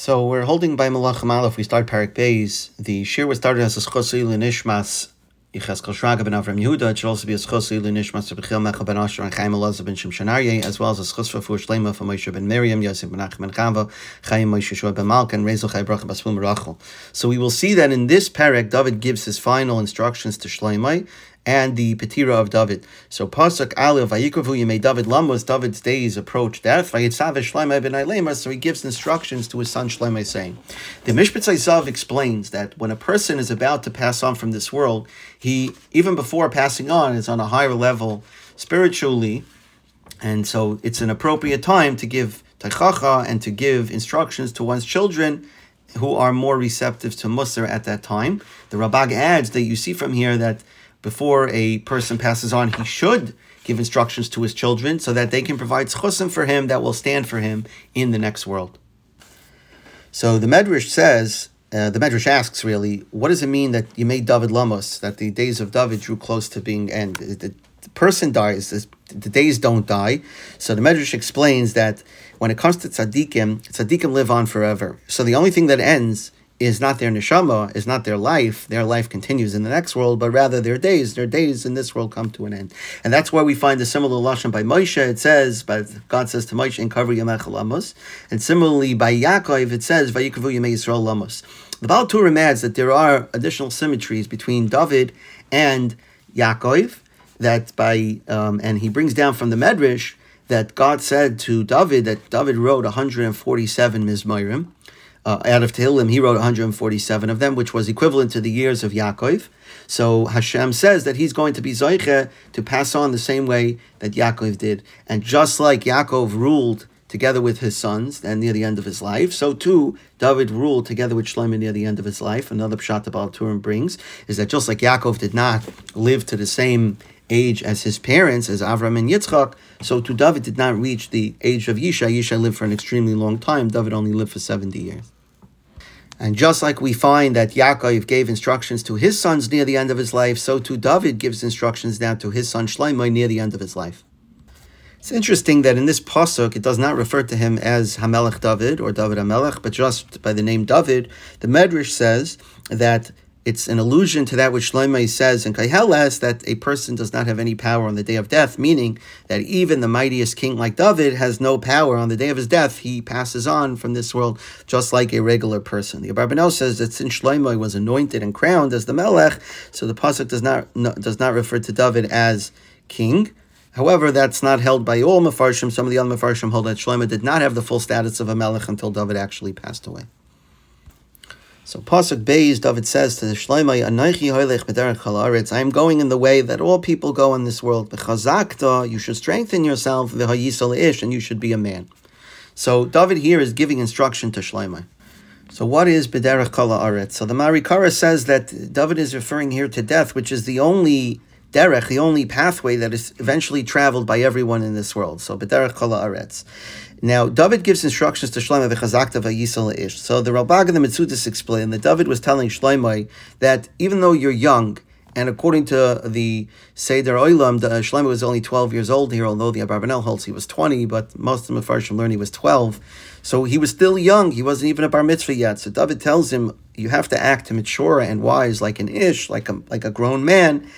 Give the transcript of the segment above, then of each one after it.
So we're holding by Malachim Aleph. We start Parak Beis. The shir was started as a Schosil Nishmas Yecheskel Shraga ben Avram Yehuda. It should also be a Schosil Nishmas Bechil Mecha ben Asher and Chaim Elazar ben Shimshonarye, as well as a Schos for Shlema for Moshe ben Miriam, Yosef ben Achim ben Chava, Chaim Moshe Shua ben Malk, and Rezel Chai Bracha Basfum Rachel. So we will see that in this parak, David gives his final instructions to Shloimeh, and the Petira of David. So Pasuk Aleph Vayikavu Yemei David Lamos, David's days approach death. Vayitzav Shlomo ben Ailema, so he gives instructions to his son Shlomo saying, the Mishpat Zav explains that when a person is about to pass on from this world, he even before passing on is on a higher level spiritually, and so it's an appropriate time to give taichacha and to give instructions to one's children who are more receptive to Musar at that time. The Ralbag adds that you see from here that before a person passes on, he should give instructions to his children so that they can provide schusim for him that will stand for him in the next world. So the Medrash says, uh, the Medrash asks really, what does it mean that you made David Lamos, that the days of David drew close to being end? The, the person dies, the days don't die. So the Medrash explains that when it comes to tzaddikim, tzaddikim live on forever. So the only thing that ends is not their neshama, is not their life. Their life continues in the next world, but rather their days. Their days in this world come to an end, and that's why we find a similar lashon by Moshe. It says, but God says to Moshe, "In cover Yamech and similarly by Yaakov, it says, "Vayikavu Yamei Yisrael Lamos." The Baal Turim adds that there are additional symmetries between David and Yaakov. That by um, and he brings down from the Medrash that God said to David that David wrote 147 mizmorim uh, out of Tehillim, he wrote 147 of them, which was equivalent to the years of Yaakov. So Hashem says that he's going to be Zoiche to pass on the same way that Yaakov did. And just like Yaakov ruled together with his sons and near the end of his life, so too David ruled together with Shlomo near the end of his life. Another pshat the Baal Turim brings is that just like Yaakov did not live to the same age as his parents, as Avram and Yitzchak, so to David did not reach the age of Yishai. Yishai lived for an extremely long time. David only lived for 70 years. And just like we find that Yaakov gave instructions to his sons near the end of his life, so too David gives instructions now to his son Shlomo near the end of his life. It's interesting that in this pasuk it does not refer to him as Hamelech David or David Hamelech, but just by the name David. The Medrash says that it's an allusion to that which Shlomo says in Kaiheles that a person does not have any power on the day of death, meaning that even the mightiest king like David has no power on the day of his death. He passes on from this world just like a regular person. The Abarbanel says that since Shlomo was anointed and crowned as the Melech, so the pasuk does not no, does not refer to David as king. However, that's not held by all Mefarshim. Some of the other Mefarshim hold that Shlomo did not have the full status of a Melech until David actually passed away. So Pasuk Beis, David says to the Shloimei, Anoichi halaretz, I am going in the way that all people go in this world. You should strengthen yourself, v'hayisol ish, and you should be a man. So David here is giving instruction to Shloimei. So what is b'derech kala So the Mahari Kara says that David is referring here to death, which is the only derech, the only pathway that is eventually traveled by everyone in this world. So b'derech kala aretz. Now, David gives instructions to Shlomo v'chazakta v'yisal ish. So the Ralbag and the Metzudas explain that David was telling Shlomo that even though you're young, and according to the Seder Olam, the Shlomo was only 12 years old here, although the Abarbanel holds he was 20, but most of the Mepharshim learn he was 12. So he was still young. He wasn't even a bar mitzvah yet. So David tells him, you have to act mature and wise like an ish, like a, like a grown man.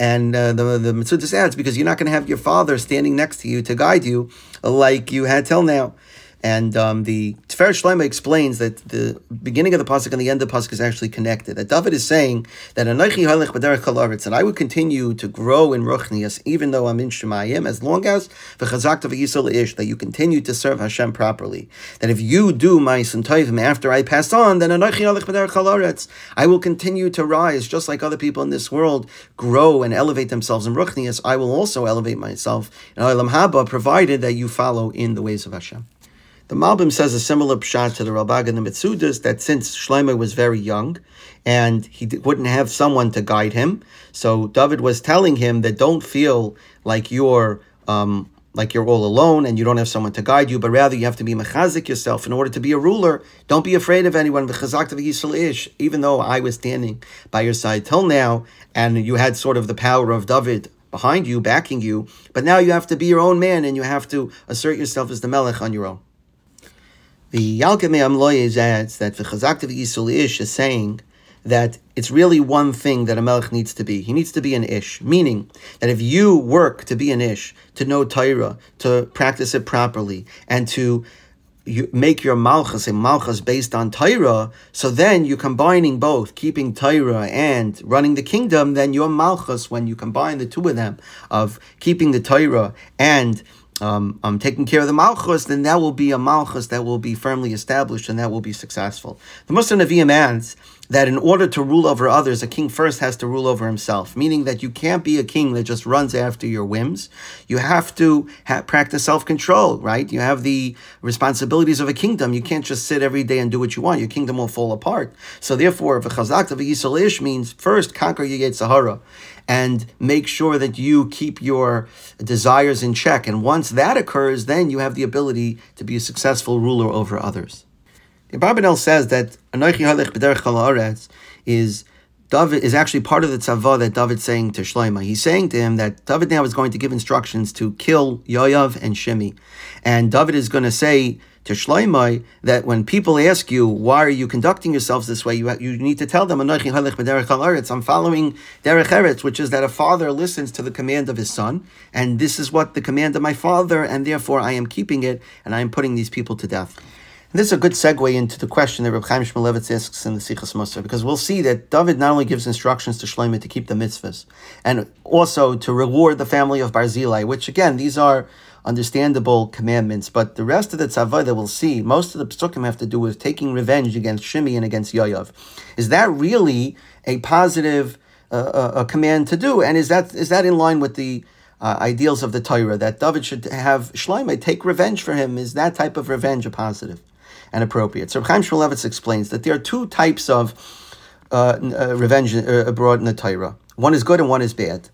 And uh, the, the Metzudas adds, because you're not going to have your father standing next to you to guide you like you had till now. And um, the Tiferes Shlomo explains that the beginning of the pasuk and the end of the pasuk is actually connected. That David is saying that Anochi Halech B'derech and I would continue to grow in Ruchnias even though I'm in Shemayim, as long as v'chazakta v'yisol ish that you continue to serve Hashem properly. That if you do my suntoivim after I pass on, then Anochi Halech B'derech I will continue to rise just like other people in this world grow and elevate themselves in Ruchnias. I will also elevate myself in Olam Haba, provided that you follow in the ways of Hashem. The Malbim says a similar pshat to the Ralbag and the Metzudas that since Shlomo was very young and he wouldn't have someone to guide him, so David was telling him that don't feel like you're um, like you're all alone and you don't have someone to guide you, but rather you have to be mechazik yourself in order to be a ruler. Don't be afraid of anyone. Even though I was standing by your side till now, and you had sort of the power of David behind you, backing you, but now you have to be your own man and you have to assert yourself as the melech on your own. The Yalkut Amloy adds that the Chazaktav Yisul Ish is saying that it's really one thing that a melech needs to be. He needs to be an ish, meaning that if you work to be an ish, to know Torah, to practice it properly, and to you make your malchus a malchus based on Torah, so then you're combining both, keeping Torah and running the kingdom, then your malchus, when you combine the two of them, of keeping the Torah and um, um, taking care of the malchus, then that will be a malchus that will be firmly established and that will be successful. The Muslim Nevi'im adds that in order to rule over others, a king first has to rule over himself, meaning that you can't be a king that just runs after your whims. You have to ha- practice self control, right? You have the responsibilities of a kingdom. You can't just sit every day and do what you want. Your kingdom will fall apart. So, therefore, v'chazak ish means first conquer your Sahara and make sure that you keep your desires in check. And once that occurs, then you have the ability to be a successful ruler over others. Abarbanel says that Anoichi Halech B'derech is David is actually part of the tzava that David's saying to Shlomo. He's saying to him that David now is going to give instructions to kill Yoav and Shimi. And David is going to say to Shlomo that when people ask you, why are you conducting yourselves this way, you, you need to tell them, I'm following Derech Eretz, which is that a father listens to the command of his son, and this is what the command of my father, and therefore I am keeping it, and I am putting these people to death. And this is a good segue into the question that Reb Chaim Shmulevitz asks in the Sichas Musar, because we'll see that David not only gives instructions to Shlomo to keep the mitzvahs, and also to reward the family of Barzilai, which again, these are understandable commandments, but the rest of the tzavah that we'll see, most of the psukim have to do with taking revenge against Shimi and against Yoav. Is that really a positive uh, uh, a command to do? And is that is that in line with the uh, ideals of the Torah that David should have Shlomo take revenge for him? Is that type of revenge a positive? And appropriate. So Chaim Shmulevitz explains that there are two types of uh, uh, revenge uh, abroad in the Torah. One is good and one is bad.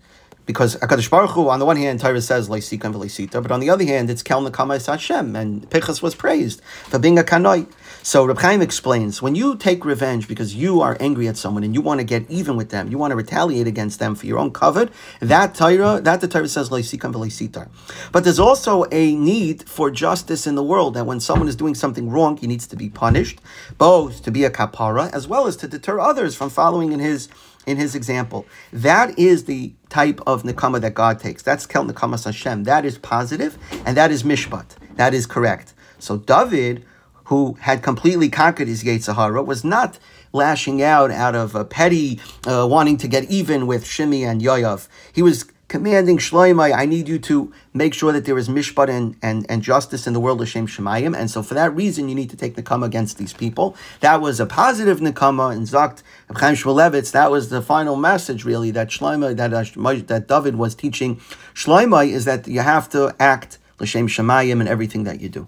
Because Hakadosh Baruch Hu, on the one hand, Torah says Leisika and but on the other hand, it's Kel Nekama Hashem, and Pinchas was praised for being a kanoi. So Reb Chaim explains when you take revenge because you are angry at someone and you want to get even with them, you want to retaliate against them for your own covet, that Torah, that the Torah says Leisikam v'leisitar. But there's also a need for justice in the world that when someone is doing something wrong, he needs to be punished, both to be a kapara as well as to deter others from following in his in his example. That is the type of nikama that God takes. That's kel nikama Hashem. That is positive, and that is mishpat. That is correct. So David, who had completely conquered his Sahara, was not lashing out out of a petty uh, wanting to get even with Shimi and Yoav. He was commanding Shloimeh, I need you to make sure that there is mishpat and, and, and justice in the world of Shem Shemayim. And so for that reason, you need to take Nakama against these people. That was a positive Nakama in Zakt Chaim Shmulevitz. That was the final message, really, that Shloimeh, that, uh, that David was teaching Shloimeh is that you have to act L'Shem Shemayim in everything that you do.